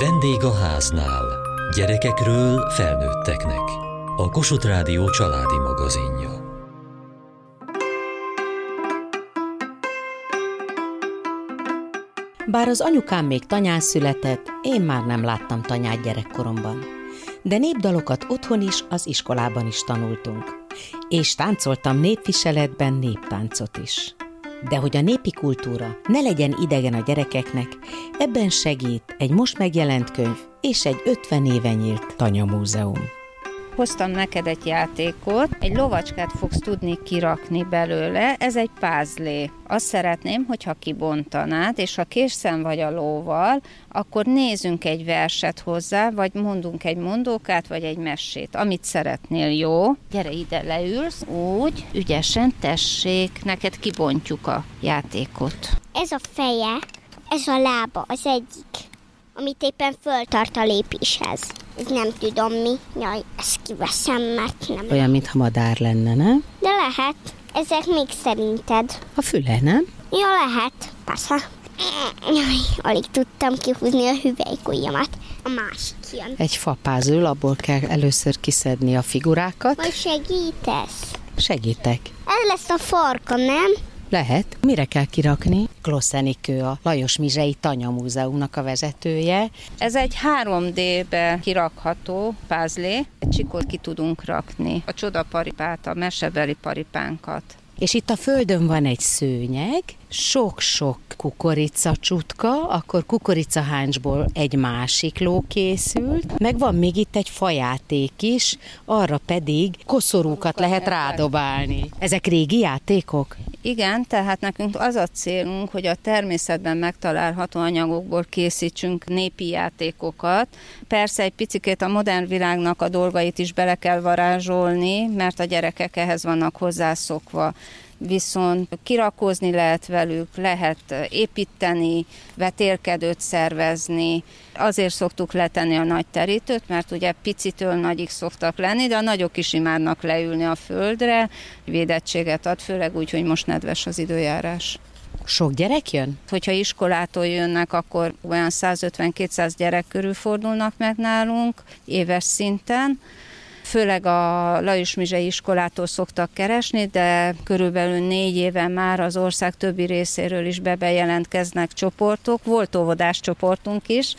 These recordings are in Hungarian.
Vendég a háznál. Gyerekekről felnőtteknek. A Kossuth Rádió családi magazinja. Bár az anyukám még tanyán született, én már nem láttam tanyát gyerekkoromban. De népdalokat otthon is, az iskolában is tanultunk. És táncoltam népviseletben néptáncot is. De hogy a népi kultúra ne legyen idegen a gyerekeknek, ebben segít egy most megjelent könyv és egy 50 éve nyílt tanyamúzeum. Hoztam neked egy játékot, egy lovacskát fogsz tudni kirakni belőle, ez egy pázlé. Azt szeretném, hogyha kibontanád, és ha készen vagy a lóval, akkor nézzünk egy verset hozzá, vagy mondunk egy mondókát, vagy egy messét, amit szeretnél, jó? Gyere ide, leülsz, úgy, ügyesen, tessék, neked kibontjuk a játékot. Ez a feje, ez a lába, az egyik, amit éppen föltart a lépéshez. Ez nem tudom mi. Jaj, ezt kiveszem, mert nem. Olyan, mintha madár lenne, nem? De lehet. Ezek még szerinted. A füle, nem? Ja, lehet. Persze. Jaj, alig tudtam kihúzni a hüvelykujjamat. A másik jön. Egy fapázől, abból kell először kiszedni a figurákat. Vagy segítesz? Segítek. Ez lesz a farka, nem? Lehet. Mire kell kirakni? Kloszenikő a Lajos Mizsei Tanyamúzeumnak a vezetője. Ez egy 3D-be kirakható pázlé, egy csikot ki tudunk rakni. A csodaparipát, a mesebeli paripánkat. És itt a földön van egy szőnyeg, sok-sok kukorica csutka, akkor kukoricaháncsból egy másik ló készült, meg van még itt egy fajáték is, arra pedig koszorúkat lehet rádobálni. Ezek régi játékok? Igen, tehát nekünk az a célunk, hogy a természetben megtalálható anyagokból készítsünk népi játékokat. Persze egy picit a modern világnak a dolgait is bele kell varázsolni, mert a gyerekek ehhez vannak hozzászokva viszont kirakozni lehet velük, lehet építeni, vetélkedőt szervezni. Azért szoktuk letenni a nagy terítőt, mert ugye picitől nagyig szoktak lenni, de a nagyok is imádnak leülni a földre, védettséget ad, főleg úgy, hogy most nedves az időjárás. Sok gyerek jön? Hogyha iskolától jönnek, akkor olyan 150-200 gyerek körül fordulnak meg nálunk éves szinten főleg a Lajos Mizsei iskolától szoktak keresni, de körülbelül négy éve már az ország többi részéről is bebejelentkeznek csoportok. Volt óvodás csoportunk is,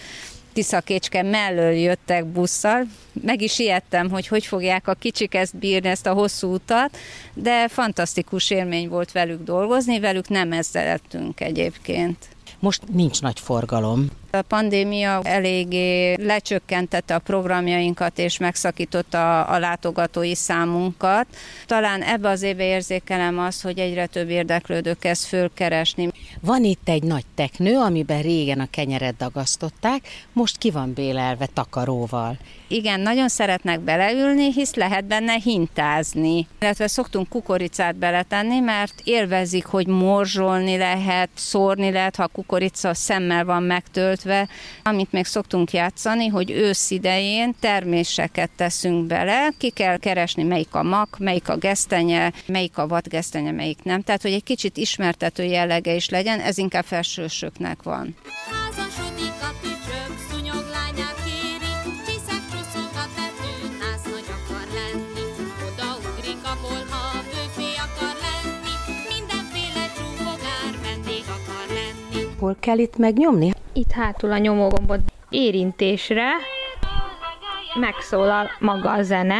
Tiszakécske mellől jöttek busszal. Meg is ijedtem, hogy hogy fogják a kicsik ezt bírni, ezt a hosszú utat, de fantasztikus élmény volt velük dolgozni, velük nem ezzel lettünk egyébként. Most nincs nagy forgalom. A pandémia eléggé lecsökkentette a programjainkat és megszakította a látogatói számunkat. Talán ebbe az éve érzékelem azt, hogy egyre több érdeklődő kezd fölkeresni. Van itt egy nagy teknő, amiben régen a kenyeret dagasztották, most ki van bélelve takaróval. Igen, nagyon szeretnek beleülni, hisz lehet benne hintázni. Illetve szoktunk kukoricát beletenni, mert élvezik, hogy morzsolni lehet, szórni lehet, ha a kukorica szemmel van megtöltve. Amit még szoktunk játszani, hogy ősz idején terméseket teszünk bele, ki kell keresni, melyik a mak, melyik a gesztenye, melyik a vadgesztenye, melyik nem. Tehát, hogy egy kicsit ismertető jellege is legyen, ez inkább felsősöknek van. Házasodik Hol kell itt megnyomni? Itt hátul a nyomógombot érintésre megszólal maga a zene,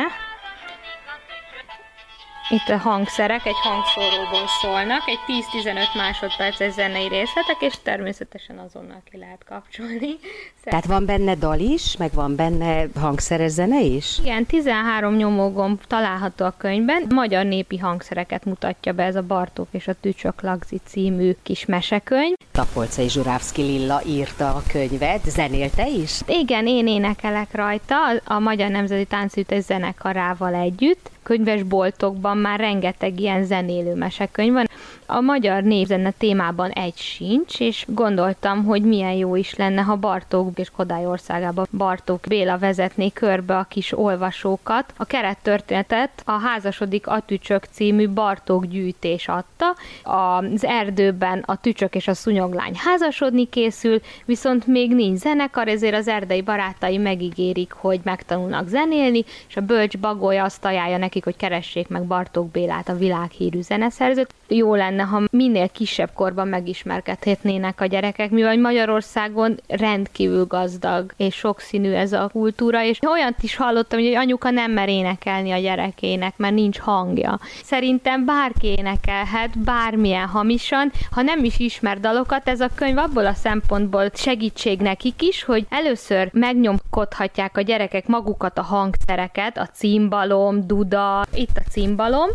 itt a hangszerek egy hangszóróból szólnak, egy 10-15 másodperces zenei részletek, és természetesen azonnal ki lehet kapcsolni. Tehát van benne dal is, meg van benne hangszeres zene is? Igen, 13 nyomógomb található a könyvben. Magyar népi hangszereket mutatja be ez a Bartók és a Tücsök Lagzi című kis mesekönyv. Tapolcai Zsuravszki Lilla írta a könyvet, zenélte is? Igen, én énekelek rajta a Magyar Nemzeti Táncütés zenekarával együtt könyvesboltokban már rengeteg ilyen zenélő mesekönyv van. A magyar népzene témában egy sincs, és gondoltam, hogy milyen jó is lenne, ha Bartók és Kodály országában Bartók Béla vezetné körbe a kis olvasókat. A kerettörténetet a Házasodik a Tücsök című Bartók gyűjtés adta. Az erdőben a tücsök és a szúnyoglány házasodni készül, viszont még nincs zenekar, ezért az erdei barátai megígérik, hogy megtanulnak zenélni, és a bölcs bagoly azt ajánlja nekik, hogy keressék meg Bartók Bélát, a világhírű zeneszerzőt. Jó lenne, ha minél kisebb korban megismerkedhetnének a gyerekek, mivel Magyarországon rendkívül gazdag és sokszínű ez a kultúra, és olyat is hallottam, hogy anyuka nem mer énekelni a gyerekének, mert nincs hangja. Szerintem bárki énekelhet, bármilyen hamisan, ha nem is ismer dalokat, ez a könyv abból a szempontból segítség nekik is, hogy először megnyomkodhatják a gyerekek magukat a hangszereket, a cimbalom, duda, itt a cimbalom,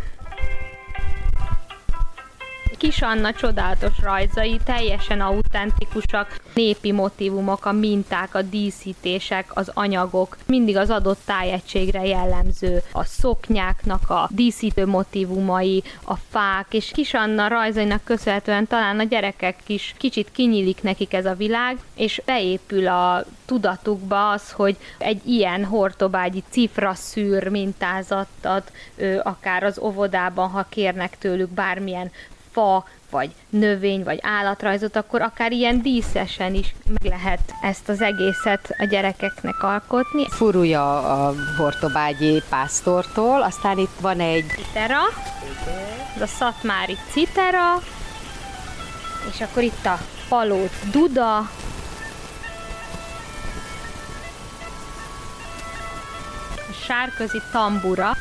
Kis Anna csodálatos rajzai, teljesen autentikusak, népi motivumok, a minták, a díszítések, az anyagok, mindig az adott tájegységre jellemző, a szoknyáknak a díszítő motivumai, a fák, és Kis Anna rajzainak köszönhetően talán a gyerekek is kicsit kinyílik nekik ez a világ, és beépül a tudatukba az, hogy egy ilyen hortobágyi szűr mintázatot, akár az óvodában, ha kérnek tőlük bármilyen fa, vagy növény, vagy állatrajzot, akkor akár ilyen díszesen is meg lehet ezt az egészet a gyerekeknek alkotni. Furulja a hortobágyi pásztortól, aztán itt van egy... Citera, ez a szatmári citera, és akkor itt a palót duda, a sárközi tambura,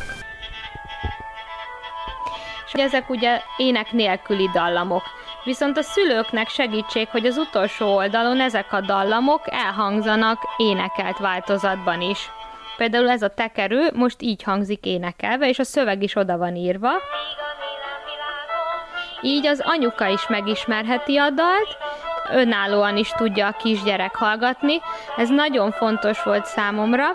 ezek ugye ének nélküli dallamok. Viszont a szülőknek segítség, hogy az utolsó oldalon ezek a dallamok elhangzanak énekelt változatban is. Például ez a tekerő most így hangzik énekelve, és a szöveg is oda van írva. Így az anyuka is megismerheti a dalt, önállóan is tudja a kisgyerek hallgatni. Ez nagyon fontos volt számomra,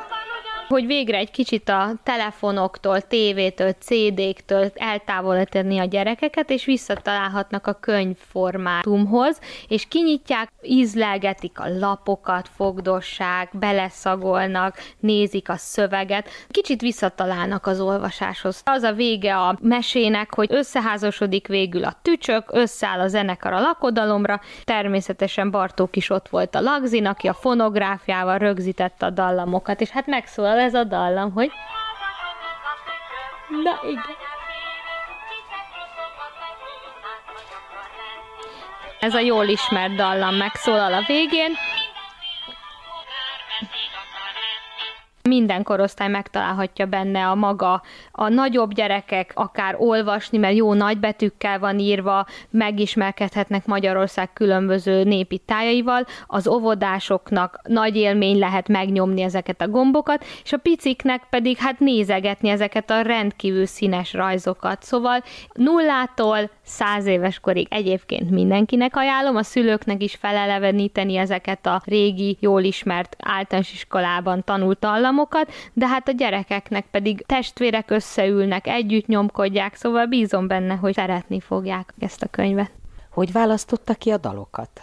hogy végre egy kicsit a telefonoktól, tévétől, CD-któl eltávolítani a gyerekeket, és visszatalálhatnak a könyvformátumhoz, és kinyitják, ízlelgetik a lapokat, fogdossák, beleszagolnak, nézik a szöveget, kicsit visszatalálnak az olvasáshoz. Az a vége a mesének, hogy összeházasodik végül a tücsök, összeáll a zenekar a lakodalomra, természetesen Bartók is ott volt a lagzin, aki a fonográfiával rögzítette a dallamokat, és hát megszólal ez a dallam, hogy... Na igen. Ez a jól ismert dallam megszólal a végén. Minden korosztály megtalálhatja benne a maga, a nagyobb gyerekek akár olvasni, mert jó nagybetűkkel van írva, megismerkedhetnek Magyarország különböző népi tájaival, az óvodásoknak nagy élmény lehet megnyomni ezeket a gombokat, és a piciknek pedig hát nézegetni ezeket a rendkívül színes rajzokat. Szóval nullától száz éves korig egyébként mindenkinek ajánlom, a szülőknek is feleleveníteni ezeket a régi, jól ismert általános iskolában tanult dallamokat, de hát a gyerekeknek pedig testvérek összeülnek, együtt nyomkodják, szóval bízom benne, hogy szeretni fogják ezt a könyvet. Hogy választotta ki a dalokat?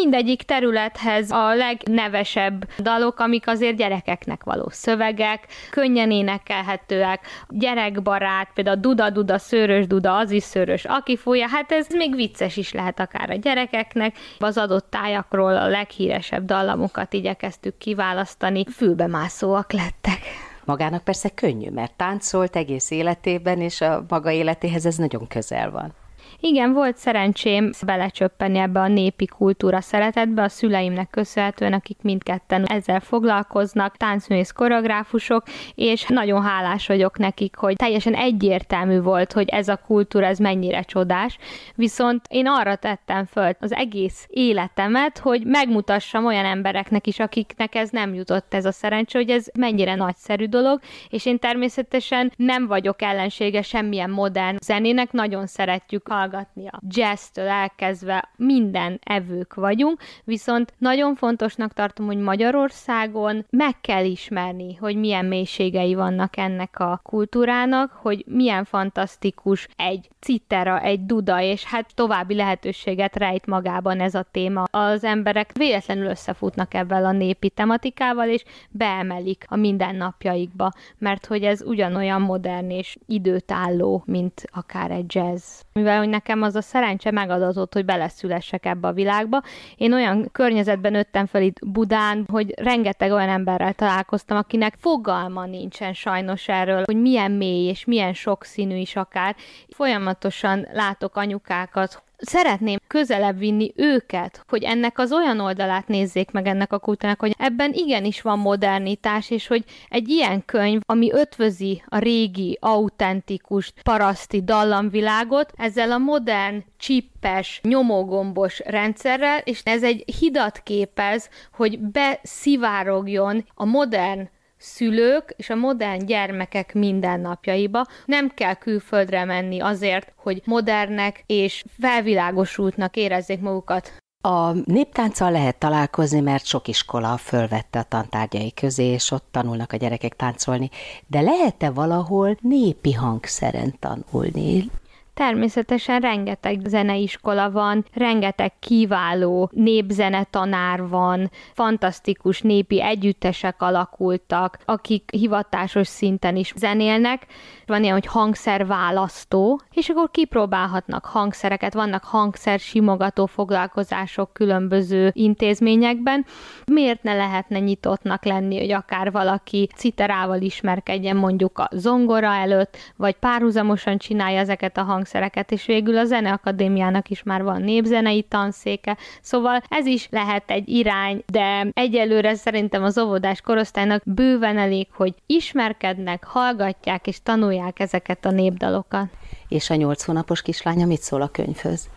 Mindegyik területhez a legnevesebb dalok, amik azért gyerekeknek való szövegek, könnyen énekelhetőek, gyerekbarát, például Duda-Duda, szőrös Duda, az is szőrös, aki fújja, hát ez még vicces is lehet akár a gyerekeknek. Az adott tájakról a leghíresebb dallamokat igyekeztük kiválasztani, fülbemászóak lettek. Magának persze könnyű, mert táncolt egész életében, és a maga életéhez ez nagyon közel van. Igen, volt szerencsém belecsöppenni ebbe a népi kultúra szeretetbe, a szüleimnek köszönhetően, akik mindketten ezzel foglalkoznak, táncművész koreográfusok, és nagyon hálás vagyok nekik, hogy teljesen egyértelmű volt, hogy ez a kultúra, ez mennyire csodás, viszont én arra tettem föl az egész életemet, hogy megmutassam olyan embereknek is, akiknek ez nem jutott ez a szerencsé, hogy ez mennyire nagyszerű dolog, és én természetesen nem vagyok ellensége semmilyen modern zenének, nagyon szeretjük hallgatni a jazztől elkezdve minden evők vagyunk, viszont nagyon fontosnak tartom, hogy Magyarországon meg kell ismerni, hogy milyen mélységei vannak ennek a kultúrának, hogy milyen fantasztikus egy citera, egy duda, és hát további lehetőséget rejt magában ez a téma. Az emberek véletlenül összefutnak ebben a népi tematikával, és beemelik a mindennapjaikba, mert hogy ez ugyanolyan modern és időtálló, mint akár egy jazz. Mivel hogy nekem az a szerencse megadatott, hogy beleszülessek ebbe a világba, én olyan környezetben nőttem fel itt Budán, hogy rengeteg olyan emberrel találkoztam, akinek fogalma nincsen sajnos erről, hogy milyen mély és milyen sokszínű is akár. Folyamatosan látok anyukákat, szeretném közelebb vinni őket, hogy ennek az olyan oldalát nézzék meg ennek a kultúrának, hogy ebben igenis van modernitás, és hogy egy ilyen könyv, ami ötvözi a régi, autentikus, paraszti dallamvilágot, ezzel a modern, csippes, nyomógombos rendszerrel, és ez egy hidat képez, hogy beszivárogjon a modern szülők és a modern gyermekek mindennapjaiba. Nem kell külföldre menni azért, hogy modernek és felvilágosultnak érezzék magukat. A néptánccal lehet találkozni, mert sok iskola fölvette a tantárgyai közé, és ott tanulnak a gyerekek táncolni, de lehet-e valahol népi hangszeren tanulni? Természetesen rengeteg zeneiskola van, rengeteg kiváló népzenetanár van, fantasztikus népi együttesek alakultak, akik hivatásos szinten is zenélnek. Van ilyen, hogy hangszerválasztó, és akkor kipróbálhatnak hangszereket, vannak hangszer simogató foglalkozások különböző intézményekben. Miért ne lehetne nyitottnak lenni, hogy akár valaki citerával ismerkedjen mondjuk a zongora előtt, vagy párhuzamosan csinálja ezeket a hangszereket, hangszereket, és végül a Zeneakadémiának is már van népzenei tanszéke, szóval ez is lehet egy irány, de egyelőre szerintem az óvodás korosztálynak bőven elég, hogy ismerkednek, hallgatják és tanulják ezeket a népdalokat. És a nyolc hónapos kislánya mit szól a könyvhöz?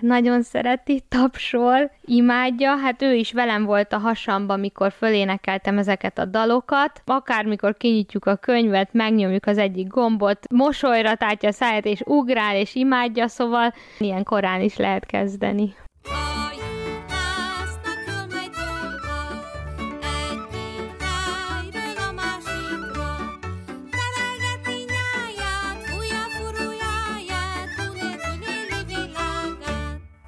Nagyon szereti, tapsol, imádja, hát ő is velem volt a hasamba, mikor fölénekeltem ezeket a dalokat, akármikor kinyitjuk a könyvet, megnyomjuk az egyik gombot, mosolyra tátja a száját, és ugrál, és imádja, szóval ilyen korán is lehet kezdeni.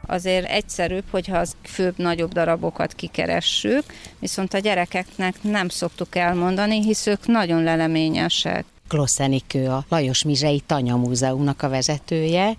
Azért egyszerűbb, hogyha az főbb, nagyobb darabokat kikeressük, viszont a gyerekeknek nem szoktuk elmondani, hisz ők nagyon leleményesek. Kloszenikő a Lajos Mizsei Tanya Múzeumnak a vezetője.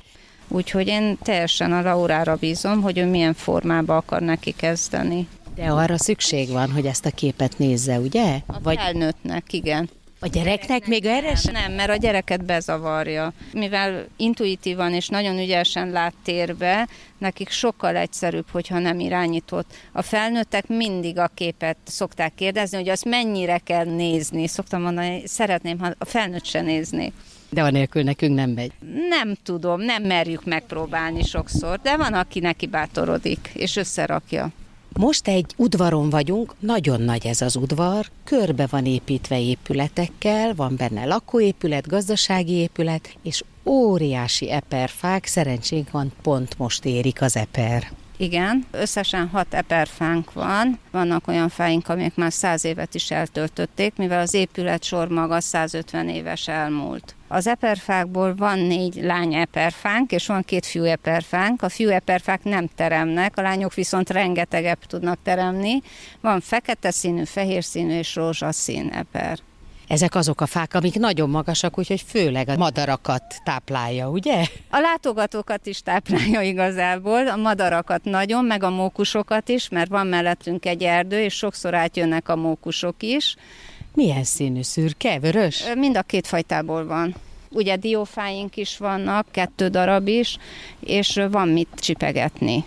Úgyhogy én teljesen a Laurára bízom, hogy ő milyen formába akar neki kezdeni. De arra szükség van, hogy ezt a képet nézze, ugye? A Vagy... felnőttnek, igen. A gyereknek még erre sem? Nem, mert a gyereket bezavarja. Mivel intuitívan és nagyon ügyesen lát térbe, nekik sokkal egyszerűbb, hogyha nem irányított. A felnőttek mindig a képet szokták kérdezni, hogy azt mennyire kell nézni. Szoktam mondani, szeretném, ha a felnőtt se nézni. De anélkül nekünk nem megy. Nem tudom, nem merjük megpróbálni sokszor, de van, aki neki bátorodik, és összerakja. Most egy udvaron vagyunk, nagyon nagy ez az udvar, körbe van építve épületekkel, van benne lakóépület, gazdasági épület, és óriási eperfák, szerencsénk van, pont most érik az eper. Igen, összesen hat eperfánk van. Vannak olyan fáink, amik már száz évet is eltöltötték, mivel az épület sor maga 150 éves elmúlt. Az eperfákból van négy lány eperfánk, és van két fiú eperfánk. A fiú eperfák nem teremnek, a lányok viszont rengeteg tudnak teremni. Van fekete színű, fehér színű és rózsaszín eper. Ezek azok a fák, amik nagyon magasak, úgyhogy főleg a madarakat táplálja, ugye? A látogatókat is táplálja igazából, a madarakat nagyon, meg a mókusokat is, mert van mellettünk egy erdő, és sokszor átjönnek a mókusok is. Milyen színű szürke, vörös? Mind a két fajtából van. Ugye diófáink is vannak, kettő darab is, és van mit csipegetni.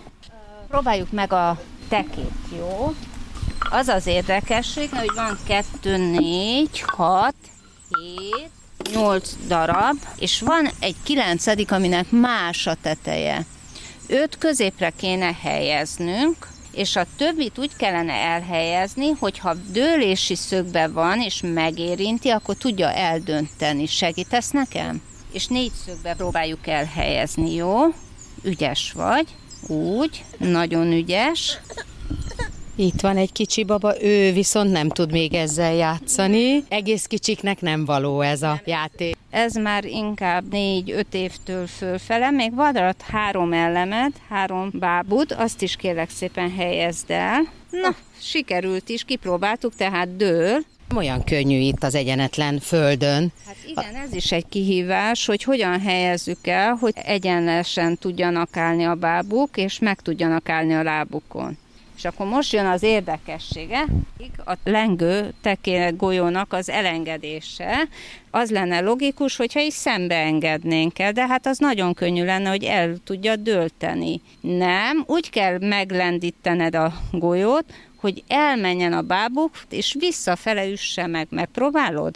Próbáljuk meg a tekét, jó? Az az érdekesség, hogy van 2, 4, 6, 7, 8 darab, és van egy kilencedik, aminek más a teteje. Őt középre kéne helyeznünk, és a többit úgy kellene elhelyezni, hogyha dőlési szögben van, és megérinti, akkor tudja eldönteni. Segítesz nekem? És négy szögbe próbáljuk elhelyezni, jó? ügyes vagy, úgy, nagyon ügyes. Itt van egy kicsi baba, ő viszont nem tud még ezzel játszani. Egész kicsiknek nem való ez a játék. Ez már inkább négy-öt évtől fölfele, még vadarat három elemet, három bábut, azt is kérlek szépen helyezd el. Na, sikerült is, kipróbáltuk, tehát dől. Olyan könnyű itt az egyenetlen földön. Hát igen, ez is egy kihívás, hogy hogyan helyezzük el, hogy egyenlesen tudjanak állni a bábuk, és meg tudjanak állni a lábukon. És akkor most jön az érdekessége, a lengő tekének golyónak az elengedése. Az lenne logikus, hogyha is szembe engednénk el, de hát az nagyon könnyű lenne, hogy el tudja dölteni. Nem, úgy kell meglendítened a golyót, hogy elmenjen a bábuk, és visszafele üsse meg. Megpróbálod?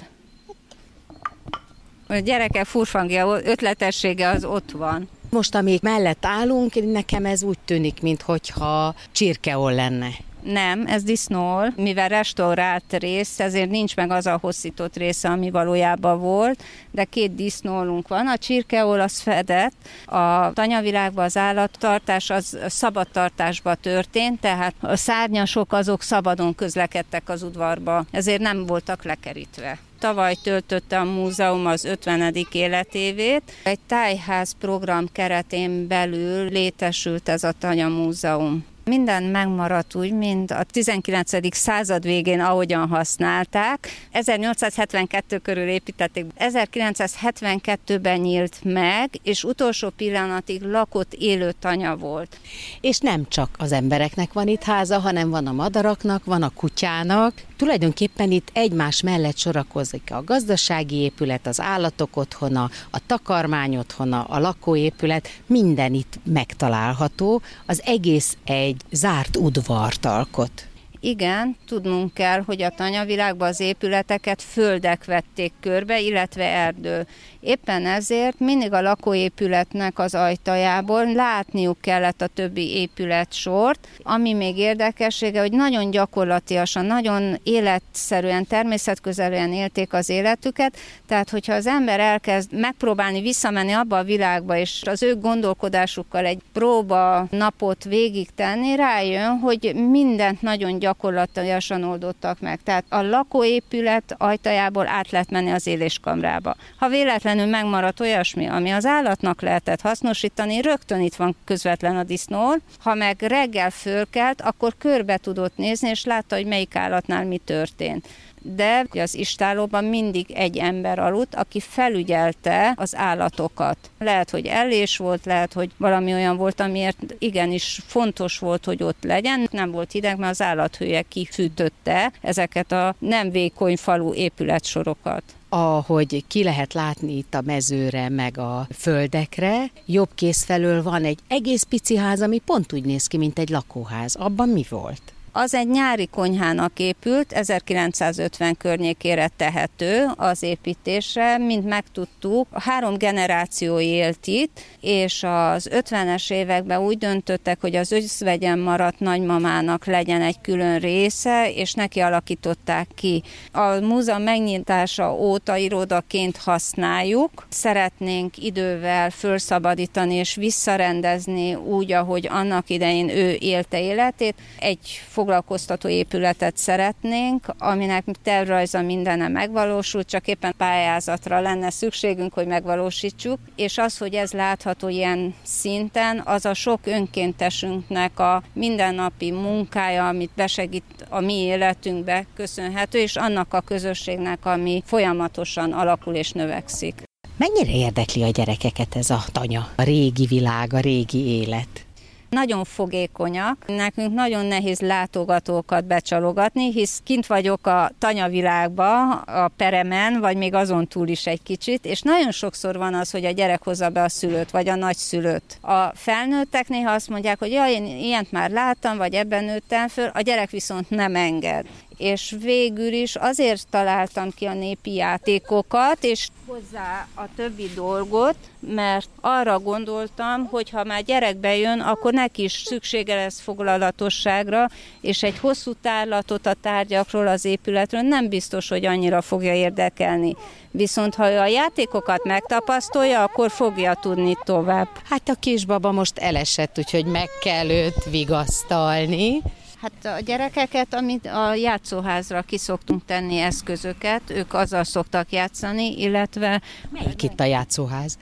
A gyerekek furfangja, ötletessége az ott van. Most, amíg mellett állunk, nekem ez úgy tűnik, mintha csirkeol lenne. Nem, ez disznól, mivel restaurált rész, ezért nincs meg az a hosszított része, ami valójában volt, de két disznólunk van. A csirkeol az fedett, a tanyavilágban az állattartás az szabadtartásba történt, tehát a szárnyasok azok szabadon közlekedtek az udvarba, ezért nem voltak lekerítve. Tavaly töltötte a múzeum az 50. életévét. Egy tájház program keretén belül létesült ez a Tanya Múzeum. Minden megmaradt úgy, mint a 19. század végén, ahogyan használták. 1872 körül építették. 1972-ben nyílt meg, és utolsó pillanatig lakott élő tanya volt. És nem csak az embereknek van itt háza, hanem van a madaraknak, van a kutyának. Tulajdonképpen itt egymás mellett sorakozik a gazdasági épület, az állatok otthona, a takarmány otthona, a lakóépület, minden itt megtalálható. Az egész egy zárt udvart alkot. Igen, tudnunk kell, hogy a tanyavilágban az épületeket földek vették körbe, illetve erdő. Éppen ezért mindig a lakóépületnek az ajtajából látniuk kellett a többi épület sort, ami még érdekessége, hogy nagyon gyakorlatilag, nagyon életszerűen, természetközelűen élték az életüket, tehát hogyha az ember elkezd megpróbálni visszamenni abba a világba, és az ő gondolkodásukkal egy próba napot végig tenni, rájön, hogy mindent nagyon gyakorlatilag oldottak meg. Tehát a lakóépület ajtajából át lehet menni az éléskamrába. Ha véletlen véletlenül megmaradt olyasmi, ami az állatnak lehetett hasznosítani, rögtön itt van közvetlen a disznó. Ha meg reggel fölkelt, akkor körbe tudott nézni, és látta, hogy melyik állatnál mi történt de az istálóban mindig egy ember aludt, aki felügyelte az állatokat. Lehet, hogy ellés volt, lehet, hogy valami olyan volt, amiért igenis fontos volt, hogy ott legyen. Nem volt hideg, mert az állathője kifűtötte ezeket a nem vékony falu épületsorokat ahogy ki lehet látni itt a mezőre, meg a földekre, jobb kész felől van egy egész pici ház, ami pont úgy néz ki, mint egy lakóház. Abban mi volt? Az egy nyári konyhának épült, 1950 környékére tehető az építésre, mint megtudtuk. Három generáció élt itt, és az 50-es években úgy döntöttek, hogy az özvegyen maradt nagymamának legyen egy külön része, és neki alakították ki. A múzeum megnyitása óta irodaként használjuk. Szeretnénk idővel felszabadítani és visszarendezni úgy, ahogy annak idején ő élte életét. Egy foglalkoztató épületet szeretnénk, aminek tervrajza mindene megvalósult, csak éppen pályázatra lenne szükségünk, hogy megvalósítsuk, és az, hogy ez látható ilyen szinten, az a sok önkéntesünknek a mindennapi munkája, amit besegít a mi életünkbe köszönhető, és annak a közösségnek, ami folyamatosan alakul és növekszik. Mennyire érdekli a gyerekeket ez a tanya, a régi világ, a régi élet? Nagyon fogékonyak. Nekünk nagyon nehéz látogatókat becsalogatni, hisz kint vagyok a tanyavilágba, a peremen, vagy még azon túl is egy kicsit, és nagyon sokszor van az, hogy a gyerek hozza be a szülőt, vagy a nagyszülőt. A felnőttek néha azt mondják, hogy ja, én ilyent már láttam, vagy ebben nőttem föl, a gyerek viszont nem enged. És végül is azért találtam ki a népi játékokat, és hozzá a többi dolgot, mert arra gondoltam, hogy ha már gyerek bejön, akkor neki is szüksége lesz foglalatosságra, és egy hosszú tárlatot a tárgyakról, az épületről nem biztos, hogy annyira fogja érdekelni. Viszont ha a játékokat megtapasztolja, akkor fogja tudni tovább. Hát a kisbaba most elesett, úgyhogy meg kell őt vigasztalni. Hát a gyerekeket, amit a játszóházra kiszoktunk tenni eszközöket, ők azzal szoktak játszani, illetve... Melyik itt a játszóház?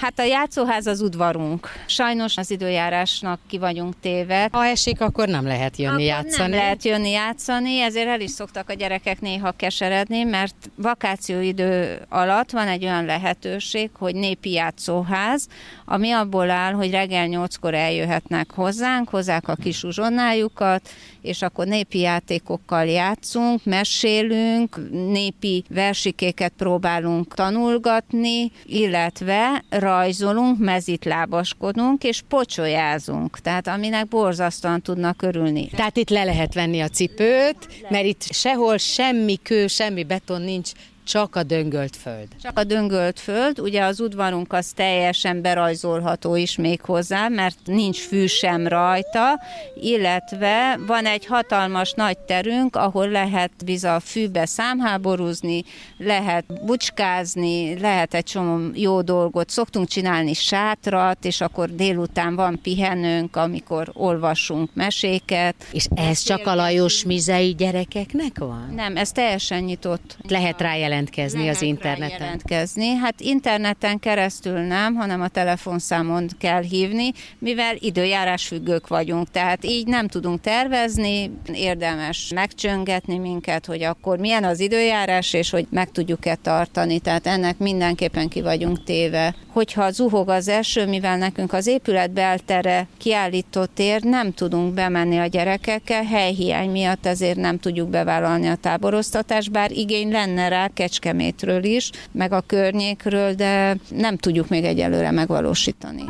Hát a játszóház az udvarunk. Sajnos az időjárásnak ki vagyunk téve. Ha esik, akkor nem lehet jönni akkor játszani. Nem lehet jönni játszani, ezért el is szoktak a gyerekek néha keseredni, mert vakációidő alatt van egy olyan lehetőség, hogy népi játszóház, ami abból áll, hogy reggel nyolckor eljöhetnek hozzánk, hozzák a kis uzsonnájukat, és akkor népi játékokkal játszunk, mesélünk, népi versikéket próbálunk tanulgatni, illetve rajzolunk, mezitlábaskodunk, és pocsolyázunk, tehát aminek borzasztóan tudnak örülni. Tehát itt le lehet venni a cipőt, mert itt sehol semmi kő, semmi beton nincs, csak a döngölt föld. Csak a döngölt föld, ugye az udvarunk az teljesen berajzolható is még hozzá, mert nincs fű sem rajta, illetve van egy hatalmas nagy terünk, ahol lehet biz a fűbe számháborúzni, lehet bucskázni, lehet egy csomó jó dolgot. Szoktunk csinálni sátrat, és akkor délután van pihenőnk, amikor olvasunk meséket. És ez csak a Lajos Mizei gyerekeknek van? Nem, ez teljesen nyitott. Lehet rá jelentkezni Lehet az interneten? jelentkezni. Hát interneten keresztül nem, hanem a telefonszámon kell hívni, mivel időjárás függők vagyunk, tehát így nem tudunk tervezni, érdemes megcsöngetni minket, hogy akkor milyen az időjárás, és hogy meg tudjuk-e tartani, tehát ennek mindenképpen ki vagyunk téve. Hogyha zuhog az eső, mivel nekünk az épület beltere kiállított tér, nem tudunk bemenni a gyerekekkel, helyhiány miatt ezért nem tudjuk bevállalni a táboroztatást, bár igény lenne rá Kecskemétről is, meg a környékről, de nem tudjuk még egyelőre megvalósítani.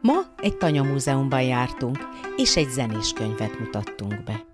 Ma egy tanyamúzeumban jártunk, és egy zenés könyvet mutattunk be.